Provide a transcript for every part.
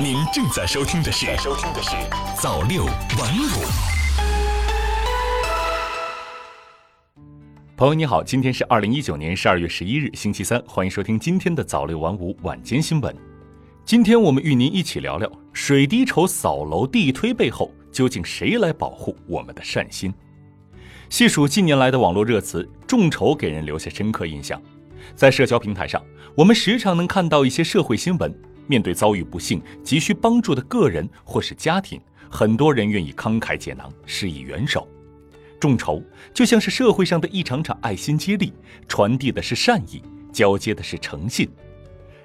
您正在收听的是《收听的是早六晚五》。朋友你好，今天是二零一九年十二月十一日，星期三，欢迎收听今天的早六晚五晚间新闻。今天我们与您一起聊聊水滴筹扫楼地推背后，究竟谁来保护我们的善心？细数近年来的网络热词，众筹给人留下深刻印象。在社交平台上，我们时常能看到一些社会新闻。面对遭遇不幸、急需帮助的个人或是家庭，很多人愿意慷慨解囊，施以援手。众筹就像是社会上的一场场爱心接力，传递的是善意，交接的是诚信。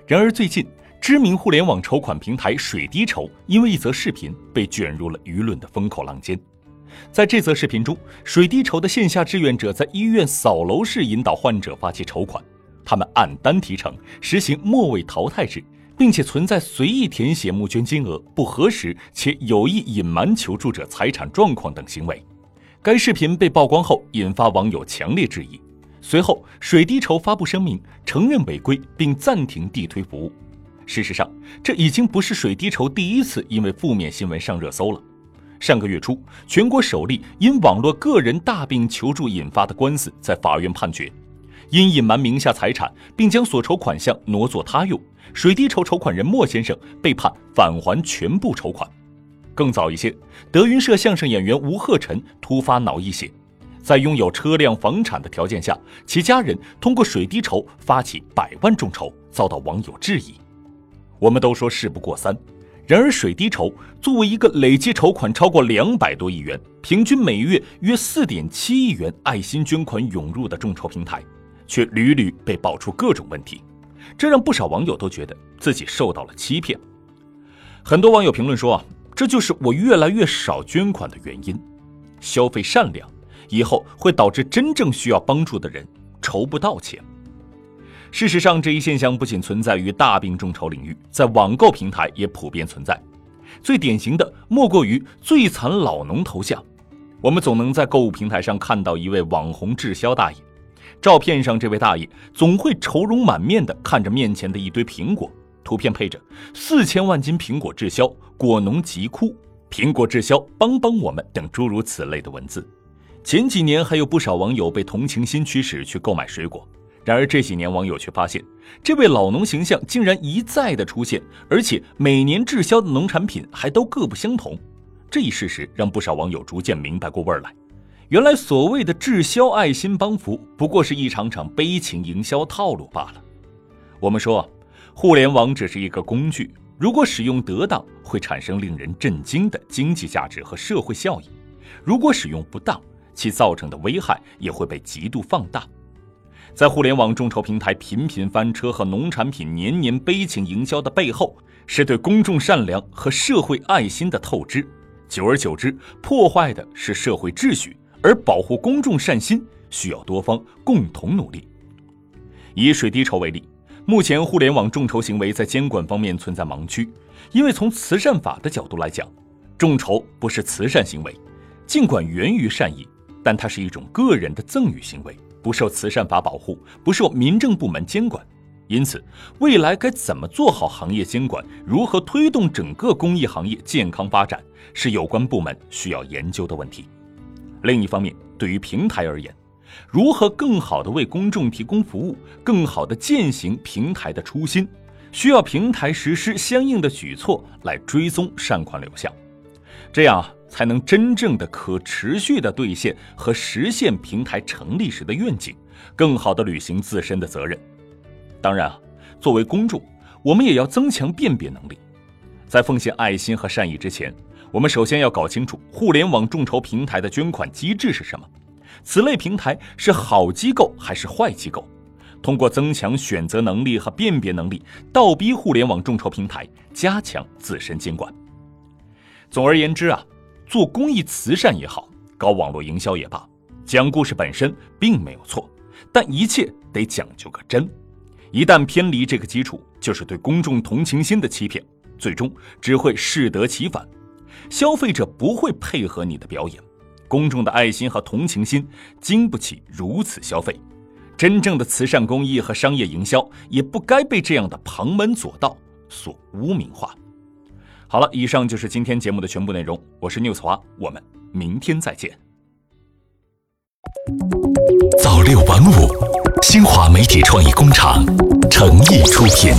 然而，最近知名互联网筹款平台水滴筹因为一则视频被卷入了舆论的风口浪尖。在这则视频中，水滴筹的线下志愿者在医院扫楼式引导患者发起筹款。他们按单提成，实行末位淘汰制，并且存在随意填写募捐金额、不核实且有意隐瞒求助者财产状况等行为。该视频被曝光后，引发网友强烈质疑。随后，水滴筹发布声明，承认违规并暂停地推服务。事实上，这已经不是水滴筹第一次因为负面新闻上热搜了。上个月初，全国首例因网络个人大病求助引发的官司在法院判决。因隐瞒名下财产，并将所筹款项挪作他用，水滴筹筹款人莫先生被判返还全部筹款。更早一些，德云社相声演员吴鹤臣突发脑溢血，在拥有车辆、房产的条件下，其家人通过水滴筹发起百万众筹，遭到网友质疑。我们都说事不过三，然而水滴筹作为一个累计筹款超过两百多亿元、平均每月约四点七亿元爱心捐款涌入的众筹平台。却屡屡被爆出各种问题，这让不少网友都觉得自己受到了欺骗。很多网友评论说：“啊，这就是我越来越少捐款的原因。消费善良，以后会导致真正需要帮助的人筹不到钱。”事实上，这一现象不仅存在于大病众筹领域，在网购平台也普遍存在。最典型的莫过于“最惨老农”头像。我们总能在购物平台上看到一位网红滞销大爷。照片上这位大爷总会愁容满面地看着面前的一堆苹果，图片配着“四千万斤苹果滞销，果农急哭，苹果滞销，帮帮我们”等诸如此类的文字。前几年还有不少网友被同情心驱使去购买水果，然而这几年网友却发现，这位老农形象竟然一再的出现，而且每年滞销的农产品还都各不相同。这一事实让不少网友逐渐明白过味儿来。原来所谓的滞销爱心帮扶，不过是一场场悲情营销套路罢了。我们说，互联网只是一个工具，如果使用得当，会产生令人震惊的经济价值和社会效益；如果使用不当，其造成的危害也会被极度放大。在互联网众筹平台频频翻车和农产品年年悲情营销的背后，是对公众善良和社会爱心的透支，久而久之，破坏的是社会秩序。而保护公众善心需要多方共同努力。以水滴筹为例，目前互联网众筹行为在监管方面存在盲区，因为从慈善法的角度来讲，众筹不是慈善行为，尽管源于善意，但它是一种个人的赠与行为，不受慈善法保护，不受民政部门监管。因此，未来该怎么做好行业监管，如何推动整个公益行业健康发展，是有关部门需要研究的问题。另一方面，对于平台而言，如何更好地为公众提供服务，更好地践行平台的初心，需要平台实施相应的举措来追踪善款流向，这样才能真正的可持续地兑现和实现平台成立时的愿景，更好地履行自身的责任。当然啊，作为公众，我们也要增强辨别能力，在奉献爱心和善意之前。我们首先要搞清楚互联网众筹平台的捐款机制是什么，此类平台是好机构还是坏机构？通过增强选择能力和辨别能力，倒逼互联网众筹平台加强自身监管。总而言之啊，做公益慈善也好，搞网络营销也罢，讲故事本身并没有错，但一切得讲究个真。一旦偏离这个基础，就是对公众同情心的欺骗，最终只会适得其反。消费者不会配合你的表演，公众的爱心和同情心经不起如此消费，真正的慈善公益和商业营销也不该被这样的旁门左道所污名化。好了，以上就是今天节目的全部内容。我是 news 华，我们明天再见。早六晚五，新华媒体创意工厂诚意出品。